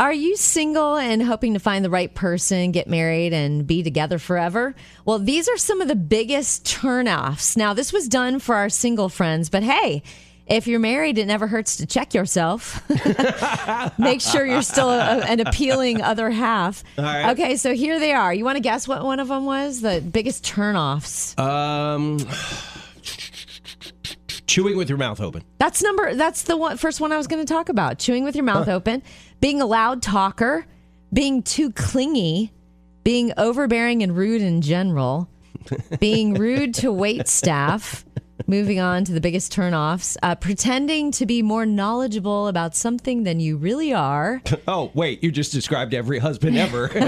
Are you single and hoping to find the right person, get married, and be together forever? Well, these are some of the biggest turnoffs. Now, this was done for our single friends, but hey, if you're married, it never hurts to check yourself. Make sure you're still a, an appealing other half. right. Okay, so here they are. You want to guess what one of them was? The biggest turnoffs. Um, chewing with your mouth open. That's number. That's the one, first one I was going to talk about. Chewing with your mouth open, being a loud talker, being too clingy, being overbearing and rude in general, being rude to wait staff. Moving on to the biggest turnoffs, uh, pretending to be more knowledgeable about something than you really are, Oh, wait, you just described every husband ever.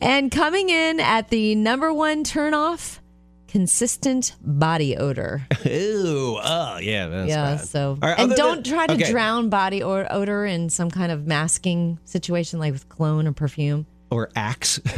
and coming in at the number one turnoff, consistent body odor. Ooh, oh, yeah, that's yeah, bad. so right, and don't than- try to okay. drown body or odor in some kind of masking situation like with cologne or perfume. Or axe.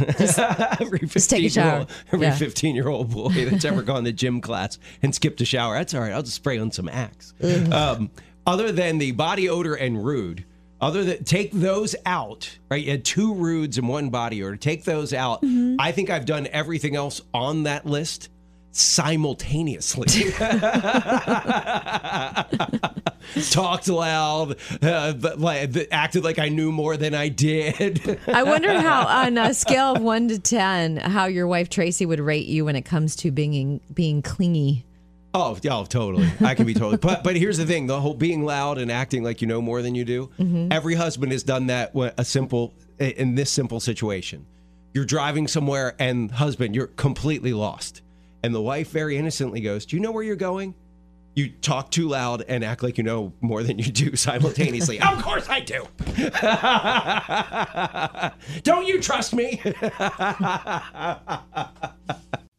every 15 take a year shower. old, every Yeah. 15 year old boy that's ever gone to gym class and skipped a shower. That's all right. I'll just spray on some axe. Um, other than the body odor and rude, other than take those out, right? You had two rudes and one body odor. Take those out. Mm-hmm. I think I've done everything else on that list simultaneously. Talked loud, uh, but like acted like I knew more than I did. I wonder how on a scale of one to ten, how your wife Tracy would rate you when it comes to being being clingy. Oh, oh, totally. I can be totally. But but here's the thing: the whole being loud and acting like you know more than you do. Every husband has done that. When a simple in this simple situation, you're driving somewhere, and husband, you're completely lost, and the wife very innocently goes, "Do you know where you're going?" You talk too loud and act like you know more than you do simultaneously. of course I do. Don't you trust me?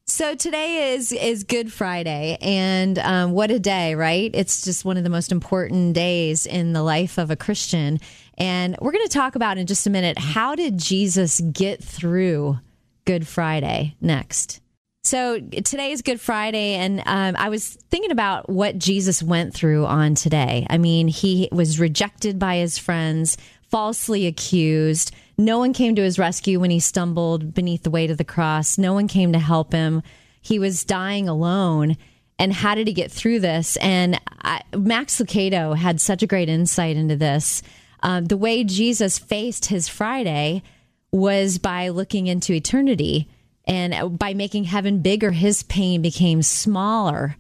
So today is is Good Friday, and um, what a day, right? It's just one of the most important days in the life of a Christian. And we're going to talk about in just a minute how did Jesus get through Good Friday next. So today is Good Friday, and um, I was thinking about what Jesus went through on today. I mean, he was rejected by his friends, falsely accused. No one came to his rescue when he stumbled beneath the weight of the cross. No one came to help him. He was dying alone. And how did he get through this? And I, Max Lucado had such a great insight into this. Um, the way Jesus faced his Friday was by looking into eternity and by making heaven bigger his pain became smaller.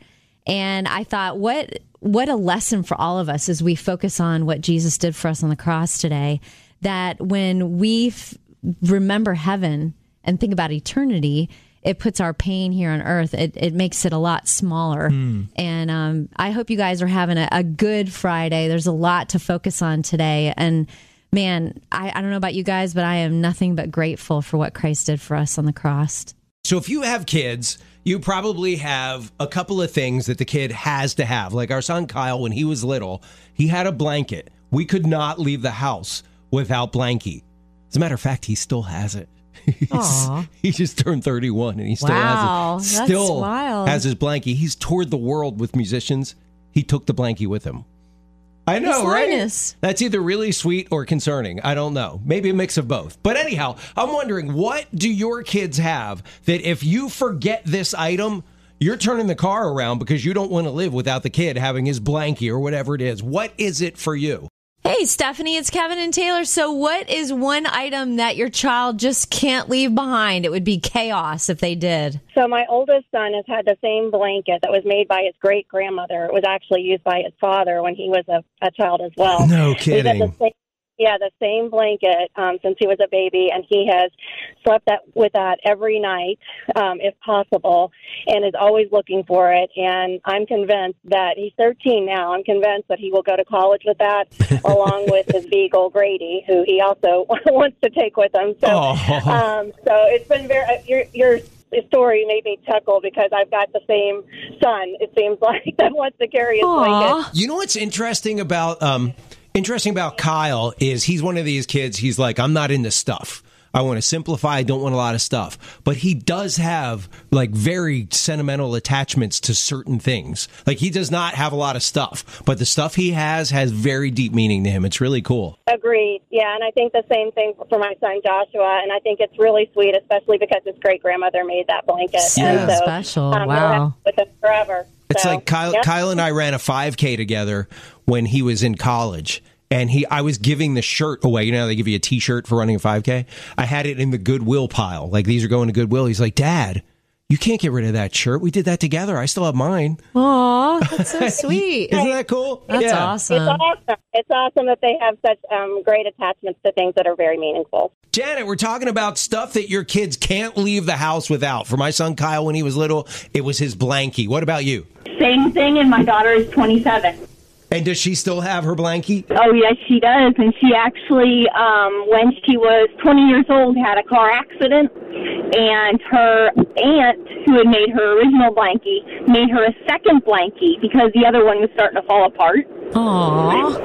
And i thought what what a lesson for all of us as we focus on what jesus did for us on the cross today that when we f- remember heaven and think about eternity it puts our pain here on earth. It, it makes it a lot smaller. And um, i hope you guys are having a, a good friday. There's a lot to focus on today. And man I, I don't know about you guys but i am nothing but grateful for what christ did for us on the cross So if you have kids, you probably have a couple of things that the kid has to have. Like our son Kyle, when he was little, he had a blanket. We could not leave the house without blankie. As a matter of fact, he still has it. He just turned 31 and he still Wow, has it. that's Still wild. has his blankie. He's toured the world with musicians. He took the blankie with him. I know, right? That's either really sweet or concerning. I don't know. Maybe a mix of both. But anyhow, I'm wondering what do your kids have that if you forget this item, you're turning the car around because you don't want to live without the kid having his blankie or whatever it is. What is it for you? Hey, Stephanie, it's Kevin and Taylor. So, what is one item that your child just can't leave behind? It would be chaos if they did. So my oldest son has had the same blanket that was made by his great grandmother. It was actually used by his father when he was a, a child as well. No He's got the same, yeah, the same blanket um, since he was a baby, and he has slept that with that every night, um, if possible, and is always looking for it. And I'm convinced that he's 13 now. I'm convinced that he will go to college with that, along with his beagle Grady, who he also wants to take with him. So, Oh. um, so it's been very. Uh, your your story made me chuckle because I've got the same son. It seems like that wants to carry his blanket. You know what's interesting about um interesting about Kyle is he's one of these kids he's like I'm not into stuff. I want to simplify. I don't want a lot of stuff. But he does have like very sentimental attachments to certain things. Like he does not have a lot of stuff, but the stuff he has has very deep meaning to him. It's really cool. Agreed. Yeah, and I think the same thing for my son Joshua, and I think it's really sweet, especially because his great grandmother made that blanket. So and so, special. Um, wow. With him forever. It's so, like Kyle, yep. Kyle and I ran a 5K together when he was in college. And he, I was giving the shirt away. You know, how they give you a T-shirt for running a 5K. I had it in the Goodwill pile. Like these are going to Goodwill. He's like, Dad, you can't get rid of that shirt. We did that together. I still have mine. Aw, that's so sweet. Isn't that cool? That's Yeah. awesome. It's awesome. It's awesome that they have such um, great attachments to things that are very meaningful. Janet, we're talking about stuff that your kids can't leave the house without. For my son Kyle, when he was little, it was his blankie. What about you? Same thing, and my daughter is 27. And does she still have her blankie? Oh, yes, she does. And she actually, um, when she was 20 years old, had a car accident. And her aunt, who had made her original blankie, made her a second blankie because the other one was starting to fall apart. Aw.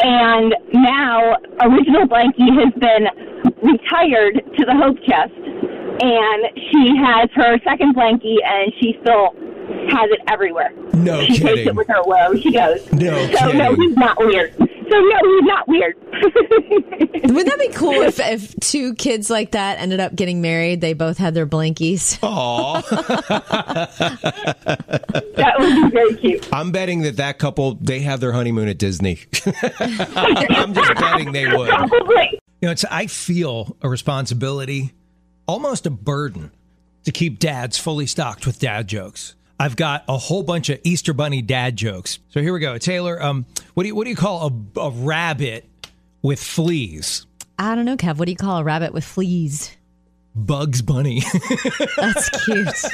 And now, original blankie has been retired to the Hope Chest. And she has her second blankie, and she still has it everywhere. No she takes it with her wherever she goes. No so no, he's not weird. So no, he's not weird. Wouldn't that be cool if, if two kids like that ended up getting married? They both had their blankies. Aw. that would be very cute. I'm betting that that couple, they have their honeymoon at Disney. I'm just betting they would. Probably. You know, it's I feel a responsibility, almost a burden, to keep dads fully stocked with dad jokes. I've got a whole bunch of Easter Bunny dad jokes. So here we go, Taylor. Um, what do you what do you call a, a rabbit with fleas? I don't know, Kev. What do you call a rabbit with fleas? Bugs Bunny. That's cute.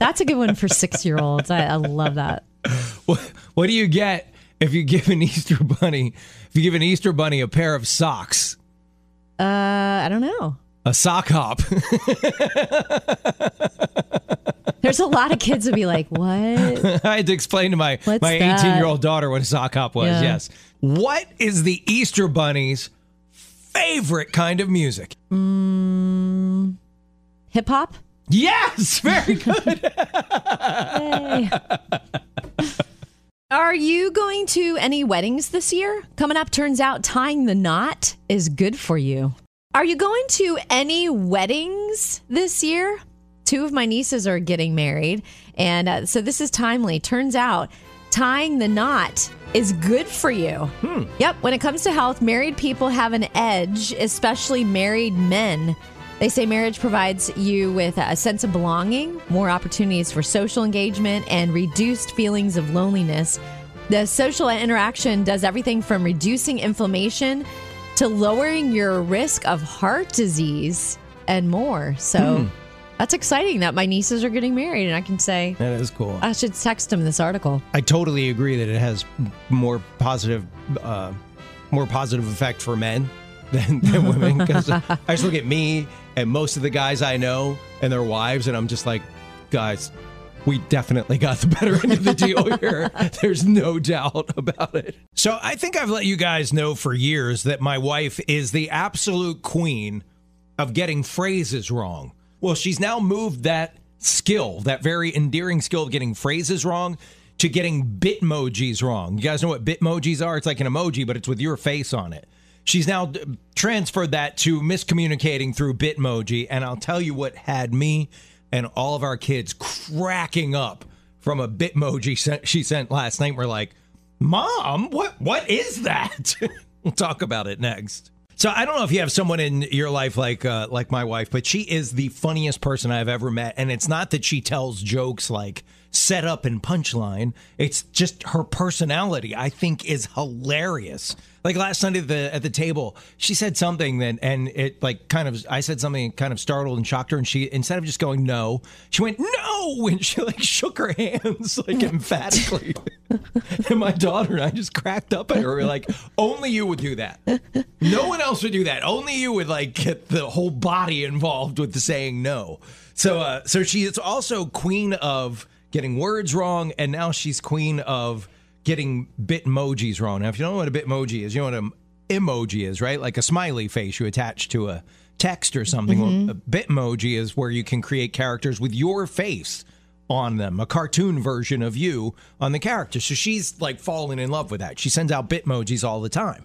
That's a good one for six year olds. I, I love that. what, what do you get if you give an Easter Bunny if you give an Easter Bunny a pair of socks? Uh, I don't know. A sock hop. There's a lot of kids would be like, "What?" I had to explain to my What's my 18 year old daughter what a sock hop was. Yeah. Yes. What is the Easter Bunny's favorite kind of music? Mm, hip hop. Yes, very good. Yay. Are you going to any weddings this year? Coming up, turns out tying the knot is good for you. Are you going to any weddings this year? Two of my nieces are getting married, and uh, so this is timely. Turns out tying the knot is good for you. Yep, when it comes to health, married people have an edge, especially married men. They say marriage provides you with a sense of belonging, more opportunities for social engagement, and reduced feelings of loneliness. The social interaction does everything from reducing inflammation to lowering your risk of heart disease and more. So that's exciting that my nieces are getting married, and I can say, that is cool. I should text them this article. I totally agree that it has more positive, uh, more positive effect for men than, than women. Because I just look at me and most of the guys I know and their wives, and I'm just like, guys, we definitely got the better end of the deal here. There's no doubt about it. So I think I've let you guys know for years that my wife is the absolute queen of getting phrases wrong. Well, she's now moved that skill, that very endearing skill of getting phrases wrong, to getting bitmojis wrong. You guys know what bitmojis are? It's like an emoji, but it's with your face on it. She's now uh, transferred that to miscommunicating through bitmoji, and I'll tell you what had me and all of our kids cracking up from a bitmoji she sent last night. We're like, "Mom, what what is that?" we'll talk about it next. So I don't know if you have someone in your life like uh, like my wife, but she is the funniest person I've ever met, and it's not that she tells jokes like set up and punchline. It's just her personality. I think is hilarious. Like last Sunday at the at the table, she said something that, and it like kind of I said something kind of startled and shocked her, and she instead of just going no, she went no, and she like shook her hands like emphatically. and my daughter and I just cracked up at her. We're like, only you would do that. No one else would do that. Only you would like get the whole body involved with the saying no. So, uh, so she is also queen of getting words wrong, and now she's queen of getting bitmojis wrong. Now, if you don't know what a bitmoji is, you know what an emoji is, right? Like a smiley face you attach to a text or something. Mm-hmm. A Bitmoji is where you can create characters with your face on them, a cartoon version of you on the character. So she's like falling in love with that. She sends out Bitmojis all the time.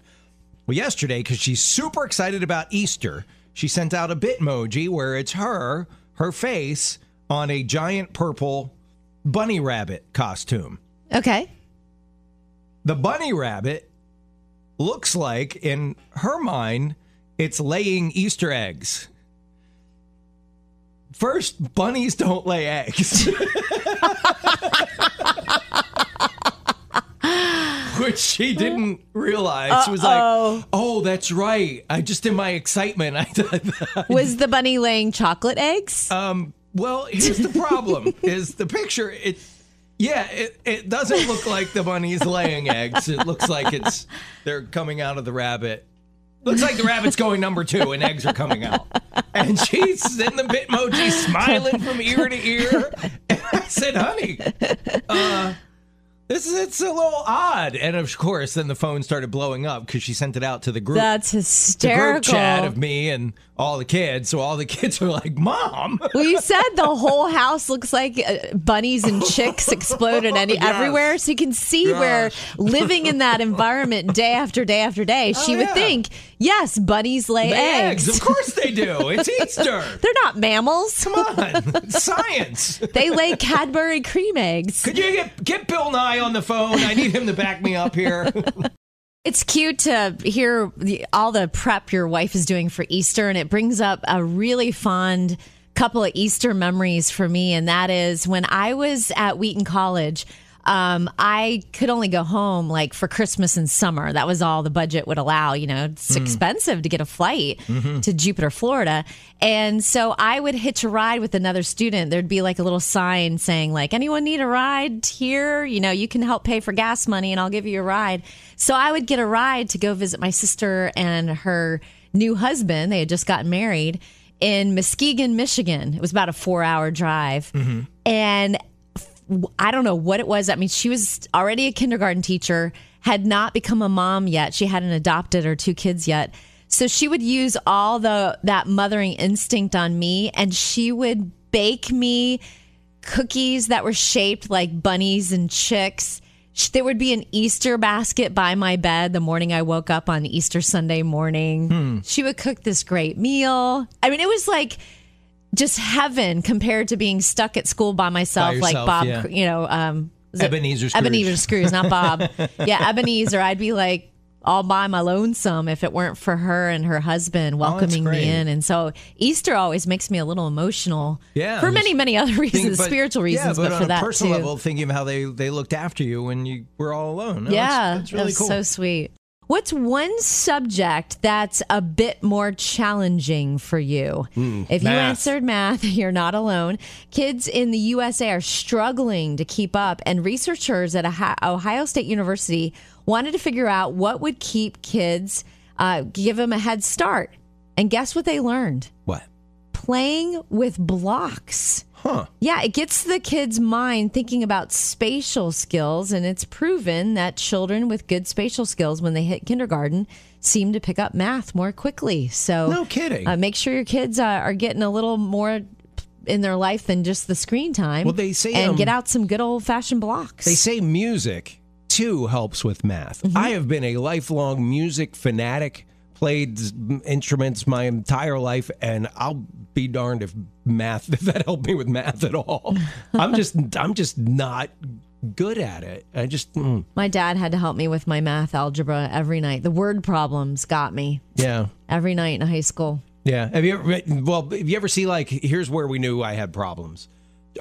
Well, yesterday, because she's super excited about Easter, she sent out a Bitmoji where it's her, her face on a giant purple bunny rabbit costume. Okay. The bunny rabbit looks like, in her mind, it's laying Easter eggs. First, bunnies don't lay eggs. Which she didn't realize. She was like, oh, that's right. I just, in my excitement, I thought, Was the bunny laying chocolate eggs? um, well, here's the problem: is the picture it. Yeah, it, it doesn't look like the bunny's laying eggs. It looks like it's they're coming out of the rabbit. Looks like the rabbit's going number two and eggs are coming out. And she's in the Bitmoji smiling from ear to ear. And I said, honey, uh, this is it's a little odd. And of course, then the phone started blowing up because she sent it out to the group That's hysterical. the group chat of me and all the kids. So all the kids are like, "Mom." Well, you said the whole house looks like uh, bunnies and chicks exploded any, Yes. everywhere. So you can see where living in that environment day after day after day, she Oh, would yeah. think, yes, bunnies lay eggs. eggs. Of course they do. It's Easter. They're not mammals. Come on, science. They lay Cadbury cream eggs. Could you get get Bill Nye on the phone? I need him to back me up here. It's cute to hear the, all the prep your wife is doing for Easter, and it brings up a really fond couple of Easter memories for me. And that is when I was at Wheaton College. Um, I could only go home like for Christmas and summer. That was all the budget would allow. You know, it's hmm. expensive to get a flight mm-hmm. to Jupiter, Florida. And so I would hitch a ride with another student. There'd be like a little sign saying, like, anyone need a ride here? You know, you can help pay for gas money and I'll give you a ride. So I would get a ride to go visit my sister and her new husband. They had just gotten married in Muskegon, Michigan. It was about a four hour drive. Mm-hmm. And I don't know what it was. I mean, she was already a kindergarten teacher, had not become a mom yet. She hadn't adopted her two kids yet. So she would use all the that mothering instinct on me and she would bake me cookies that were shaped like bunnies and chicks. There would be an Easter basket by my bed the morning I woke up on Easter Sunday morning. Hmm. She would cook this great meal. I mean, it was like just heaven compared to being stuck at school by myself, like yourself, Bob, yeah. you know, um, Ebenezer Scrooge. Ebenezer Scrooge, not Bob. yeah, Ebenezer. I'd be like all by my lonesome if it weren't for her and her husband welcoming great. me in. And so Easter always makes me a little emotional. Yeah, for many, many other reasons, Think- but- spiritual reasons, yeah, but, but, for on that personal too. level, thinking of how they they looked after you when you were all alone. No, yeah, that's, that's really that was cool. so sweet. What's one subject that's a bit more challenging for you? if you Hmm, answered math, you're not alone. Kids in the USA are struggling to keep up, and researchers at Ohio State University wanted to figure out what would keep kids, uh, give them a head start. And guess what they learned? what? Playing with blocks. Huh? Yeah, it gets the kid's mind thinking about spatial skills, and it's proven that children with good spatial skills, when they hit kindergarten, seem to pick up math more quickly. So, No kidding. Uh, make sure your kids uh, are getting a little more in their life than just the screen time. Well, they say, and um, get out some good old fashioned blocks. They say music too helps with math. Mm-hmm. I have been a lifelong music fanatic, played instruments my entire life, and I'll be darned if math if that helped me with math at all. I'm just I'm just not good at it. I just mm, My dad had to help me with my math algebra every night. The word problems got me yeah. every night in high school. Yeah. Have you ever? Well, have you ever see like? Here's where we knew I had problems.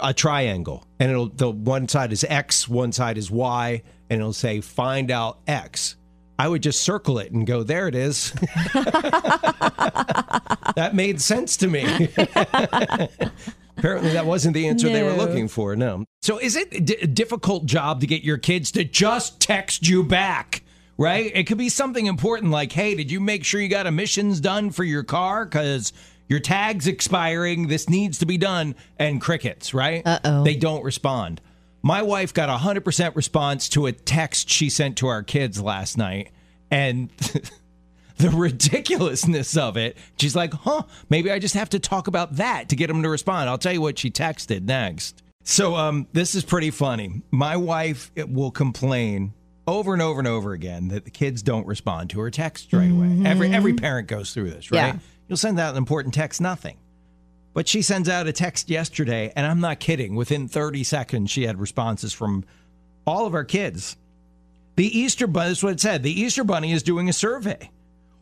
A triangle, and it'll the one side is x, one side is y, and it'll say find out x. I would just circle it and go, there it is. that made sense to me. Apparently, that wasn't the answer they were looking for. No. So, is it a difficult job to get your kids to just text you back? Right? It could be something important like, hey, did you make sure you got emissions done for your car? Because your tag's expiring. This needs to be done. And crickets, right? Uh-oh. They don't respond. My wife got a 100% response to a text she sent to our kids last night. And the ridiculousness of it. She's like, huh, maybe I just have to talk about that to get them to respond. I'll tell you what she texted next. So um, this is pretty funny. My wife will complain over and over and over again that the kids don't respond to her text right away. Every every parent goes through this, right? Yeah. You'll send out an important text, nothing. But she sends out a text yesterday, and I'm not kidding. Within 30 seconds, she had responses from all of our kids. The Easter Bunny, that's what it said. The Easter Bunny is doing a survey.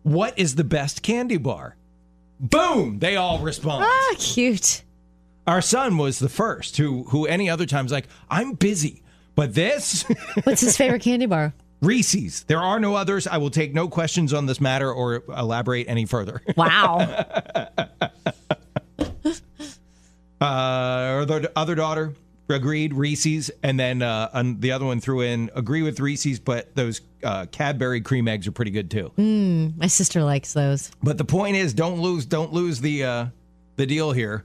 What is the best candy bar? Boom! They all respond. Ah, cute. Our son was the first who, who any other time's like, I'm busy. But this, What's his favorite candy bar? Reese's. There are no others. I will take no questions on this matter or elaborate any further. Wow. The other daughter agreed Reese's, and then uh, and the other one threw in agree with Reese's, but those uh, Cadbury cream eggs are pretty good too. My sister likes those. But the point is, don't lose, don't lose the uh, the deal here.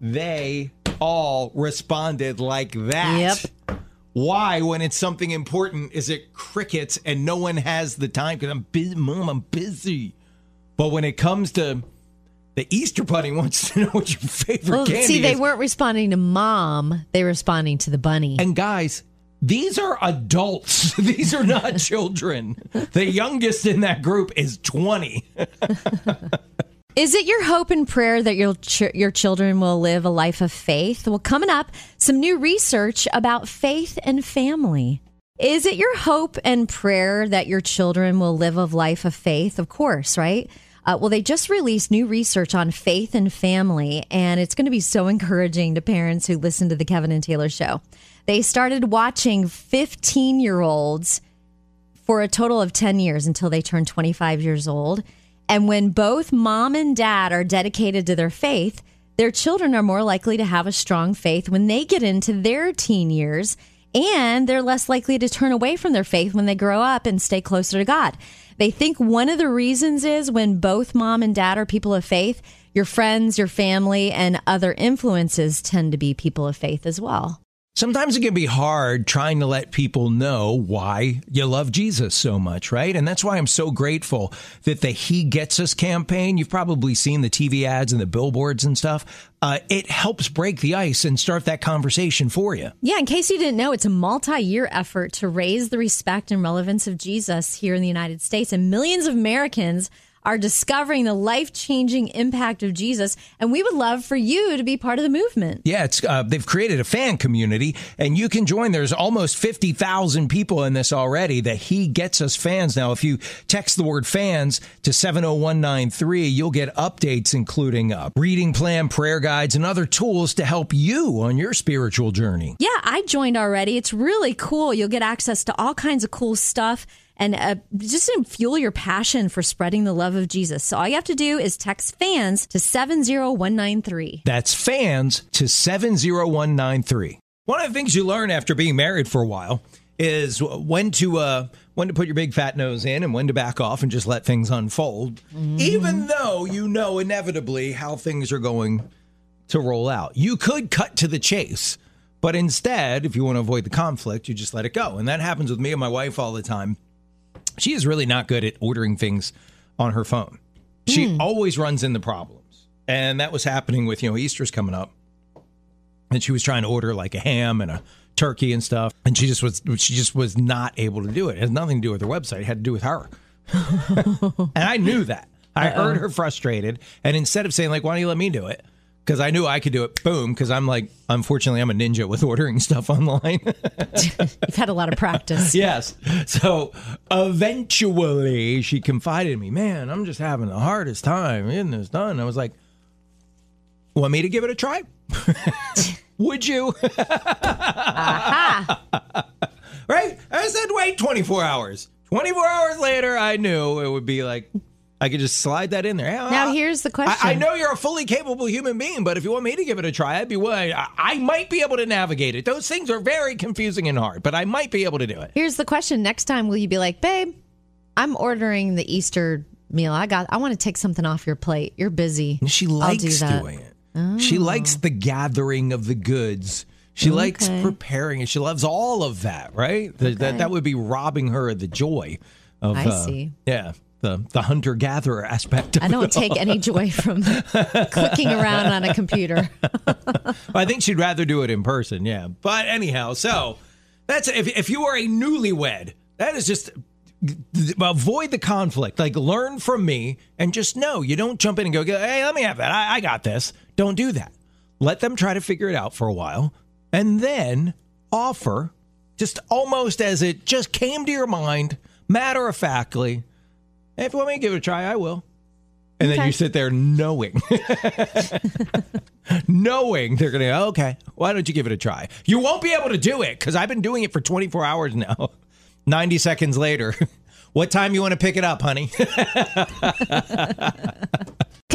They all responded like that. Yep. Why, when it's something important, is it crickets and no one has the time? Because I'm busy, mom. I'm busy. But when it comes to the Easter Bunny wants to know what your favorite Well, candy see, they weren't responding to mom; they were responding to the bunny. And guys, these are adults. These are not children. The youngest in that group is 20. Is it your hope and prayer that your ch- your children will live a life of faith? Well, coming up, some new research about faith and family. Is it your hope and prayer that your children will live a life of faith? Of course, right? Uh, well, they just released new research on faith and family, and it's going to be so encouraging to parents who listen to the Kevin and Taylor show. They started watching 15 year olds for a total of 10 years until they turn 25 years old. And when both mom and dad are dedicated to their faith, their children are more likely to have a strong faith when they get into their teen years, and they're less likely to turn away from their faith when they grow up and stay closer to God. They think one of the reasons is when both mom and dad are people of faith, your friends, your family, and other influences tend to be people of faith as well. Sometimes it can be hard trying to let people know why you love Jesus so much, right? And that's why I'm so grateful that the He Gets Us campaign, you've probably seen the TV ads and the billboards and stuff. Uh, it helps break the ice and start that conversation for you. Yeah, in case you didn't know, it's a multi year effort to raise the respect and relevance of Jesus here in the United States. And millions of Americans are discovering the life changing impact of Jesus. And we would love for you to be part of the movement. Yeah, it's uh, they've created a fan community, and you can join. There's almost fifty thousand people in this already. That he gets us fans now. If you text the word fans to seven zero one nine three, you'll get updates including uh, reading plan, prayer guides, and other tools to help you on your spiritual journey. Yeah, I joined already. It's really cool. You'll get access to all kinds of cool stuff and uh, just to fuel your passion for spreading the love of Jesus. So all you have to do is text fans to 70193. That's fans to 70193. One of the things you learn after being married for a while is when to uh, when to put your big fat nose in and when to back off and just let things unfold, even though you know inevitably how things are going to roll out. You could cut to the chase, but instead, if you want to avoid the conflict, you just let it go. And that happens with me and my wife all the time. She is really not good at ordering things on her phone. She hmm. always runs into problems. And that was happening with, you know, Easter's coming up. And she was trying to order like a ham and a turkey and stuff. And she just was she just was not able to do it. It has nothing to do with her website. It had to do with her. and I knew that. I heard her frustrated. And instead of saying, like, why don't you let me do it? Because I knew I could do it, boom. Because I'm like, unfortunately, I'm a ninja with ordering stuff online. You've had a lot of practice. yes. So eventually she confided in me, man, I'm just having the hardest time getting this done. I was like, want me to give it a try? Would you? right? I said, wait 24 hours. 24 hours later, I knew it would be like, I could just slide that in there. Now here's the question. I know you're a fully capable human being, but if you want me to give it a try, I'd be willing. I, I might be able to navigate it. Those things are very confusing and hard, but I might be able to do it. Here's the question. Next time, will you be like, babe, I'm ordering the Easter meal. I got, I want to take something off your plate. You're busy. She I'll do likes that. doing it. She likes the gathering of the goods. She likes preparing it. She loves all of that, right? Th- That that would be robbing her of the joy of I uh, see. Yeah. The the hunter gatherer aspect. Of I don't take any joy from clicking around on a computer. I think she'd rather do it in person. Yeah, but anyhow, so that's if if you are a newlywed, that is just avoid the conflict. Like learn from me and just know you don't jump in and go, hey, let me have that. I, I got this. Don't do that. Let them try to figure it out for a while and then offer just almost as it just came to your mind, matter of factly. If you want me to give it a try, I will. And then you sit there knowing, knowing they're going to go, okay, why don't you give it a try? You won't be able to do it because I've been doing it for 24 hours now. 90 seconds later. What time you want to pick it up, honey?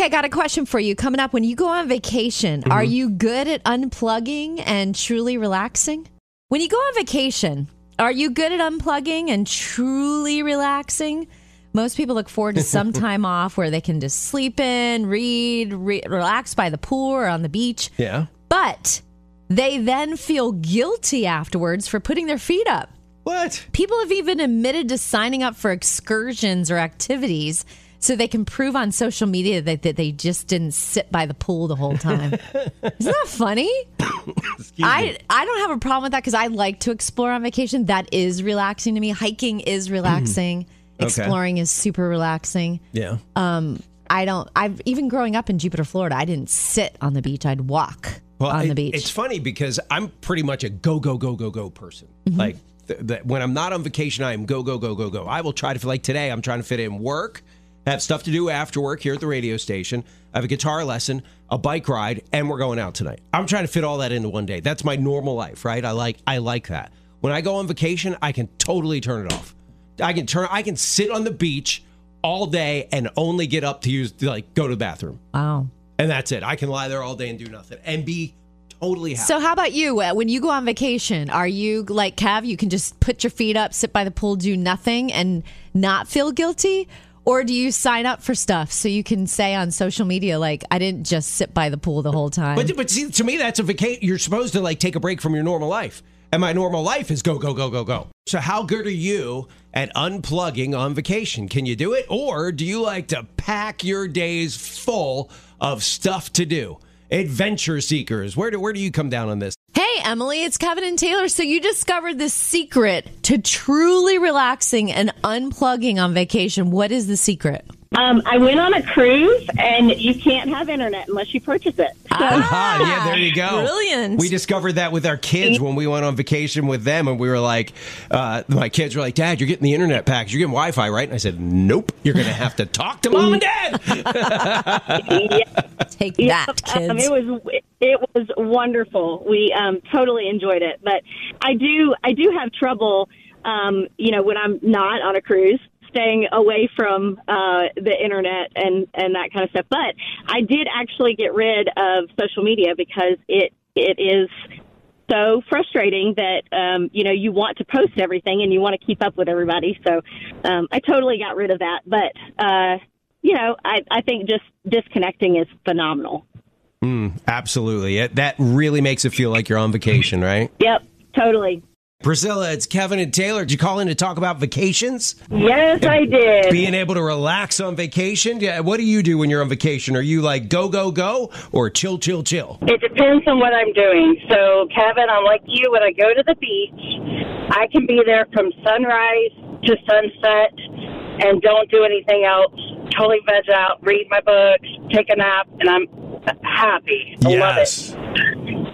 Okay, I got a question for you. Coming up, when you go on vacation, are mm-hmm. you good at unplugging and truly relaxing? When you go on vacation, are you good at unplugging and truly relaxing? Most people look forward to some time off where they can just sleep in, read, re- relax by the pool or on the beach. Yeah. But they then feel guilty afterwards for putting their feet up. What? People have even admitted to signing up for excursions or activities so they can prove on social media that, that they just didn't sit by the pool the whole time. Isn't that funny? I I don't have a problem with that because I like to explore on vacation. That is relaxing to me. Hiking is relaxing. Exploring is super relaxing. Yeah. I don't. I've even growing up in Jupiter, Florida. I didn't sit on the beach. I'd walk on it- the beach. It's funny because I'm pretty much a go go go go go person. Mm-hmm. Like th- th- when I'm not on vacation, I am go go go go go. I will try to like today. I'm trying to fit in work, have stuff to do after work here at the radio station. I have a guitar lesson, a bike ride, and we're going out tonight. I'm trying to fit all that into one day. That's my normal life, right? I like I like that. When I go on vacation, I can totally turn it off. I can turn. I can sit on the beach all day and only get up to use like go to the bathroom, wow. and that's it. I can lie there all day and do nothing and be totally happy. So, how about you? Uh, When you go on vacation, are you like Kev? You can just put your feet up, sit by the pool, do nothing, and not feel guilty? Or do you sign up for stuff so you can say on social media, like, I didn't just sit by the pool the whole time? But but see, to me, that's a vacation. You're supposed to like take a break from your normal life, and my normal life is go go go go go. So how good are you at unplugging on vacation? Can you do it, or do you like to pack your days full of stuff to do? Adventure seekers, where do where do you come down on this? hey, Emily, it's Kevin and Taylor. So, you discovered the secret to truly relaxing and unplugging on vacation. What is the secret? Um, I went on a cruise, and you can't have internet unless you purchase it. So, Ah, yeah, there you go. Brilliant. We discovered that with our kids when we went on vacation with them, and we were like, uh, my kids were like, "Dad, you're getting the internet package. You're getting Wi-Fi, right?" And I said, "Nope. You're going to have to talk to mom and dad." Take Yeah, that, kids. Um, it was it was wonderful. We um, totally enjoyed it, but I do I do have trouble, um, you know, when I'm not on a cruise, staying away from uh, the internet and and that kind of stuff. But I did actually get rid of social media because it it is so frustrating that um, you know you want to post everything and you want to keep up with everybody. So um, I totally got rid of that. But uh, you know, I, I think just disconnecting is phenomenal. Absolutely. It, that really makes it feel like you're on vacation, right? Yep, totally. Priscilla, it's Kevin and Taylor. Did you call in to talk about vacations? Yes, I did. Being able to relax on vacation? Yeah, what do you do when you're on vacation? Are you like go, go, go or chill, chill, chill? It depends on what I'm doing. So, Kevin, I'm like you. When I go to the beach, I can be there from sunrise to sunset and don't do anything else. Totally veg out, read my books, take a nap, and I'm happy. I love it.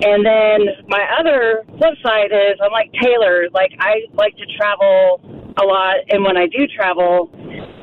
And then my other flip side is I'm like Taylor. Like I like to travel a lot, and when I do travel,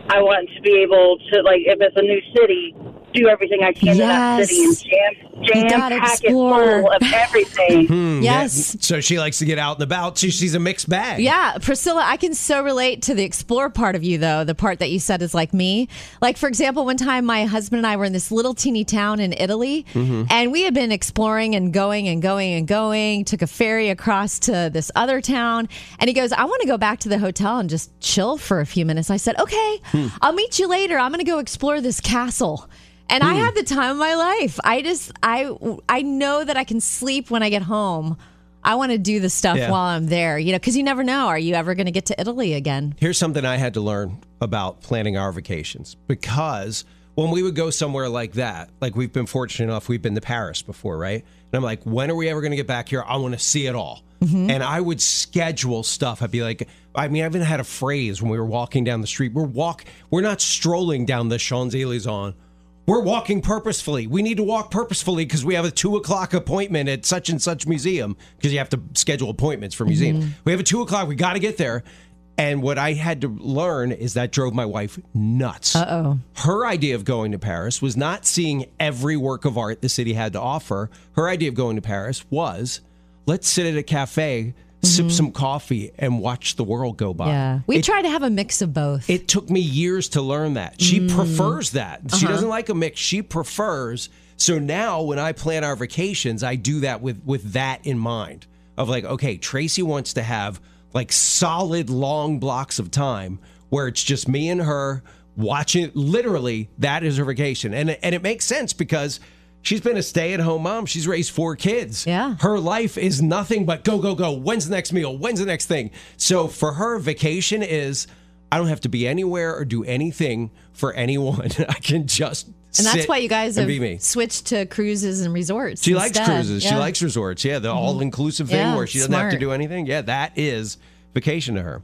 I want to be able to like if it's a new city, do everything I can in that city and jam jam gotta pack explore. it full of everything. Hmm, yes. So she likes to get out and about. She, she's a mixed bag. Yeah, Priscilla, I can so relate to the explore part of you, though. The part that you said is like me. Like, for example, one time my husband and I were in this little teeny town in Italy, mm-hmm. and we had been exploring and going and going and going. Took a ferry across to this other town, and he goes, I want to go back to the hotel and just chill for a few minutes. I said, Okay, hmm. I'll meet you later. I'm going to go explore this castle. And I hmm. had the time of my life. I just I I know that I can sleep when I get home. I want to do the stuff Yeah. while I'm there, you know, because you never know. Are you ever going to get to Italy again? Here's something I had to learn about planning our vacations because when we would go somewhere like that, like we've been fortunate enough, we've been to Paris before, right? And I'm like, when are we ever going to get back here? I want to see it all. Mm-hmm. And I would schedule stuff. I'd be like, I mean, I even had a phrase when we were walking down the street. We're walk, we're not strolling down the Champs Elysees. We're walking purposefully. We need to walk purposefully because we have a two o'clock appointment at such and such museum because you have to schedule appointments for museums. We have a two o'clock. We got to get there. And what I had to learn is that drove my wife nuts. Uh oh. Her idea of going to Paris was not seeing every work of art the city had to offer. Her idea of going to Paris was let's sit at a cafe, sip some coffee, and watch the world go by. Yeah. We It- try to have a mix of both. it took me years to learn that. She Mm. prefers that. Uh-huh. She doesn't like a mix. She prefers. So now when I plan our vacations, I do that with with that in mind. Of like, okay, Tracy wants to have like solid long blocks of time where it's just me and her watching literally that is her vacation. And and it makes sense because she's been a stay-at-home mom. She's raised four kids. Yeah. Her life is nothing but go, go, go. When's the next meal? When's the next thing? So for her, vacation is I don't have to be anywhere or do anything for anyone. I can just and that's why you guys have switched to cruises and resorts. She likes instead. cruises. She likes resorts. Yeah, the mm-hmm. all inclusive thing Yeah, where she doesn't have to do anything. Yeah, that is vacation to her.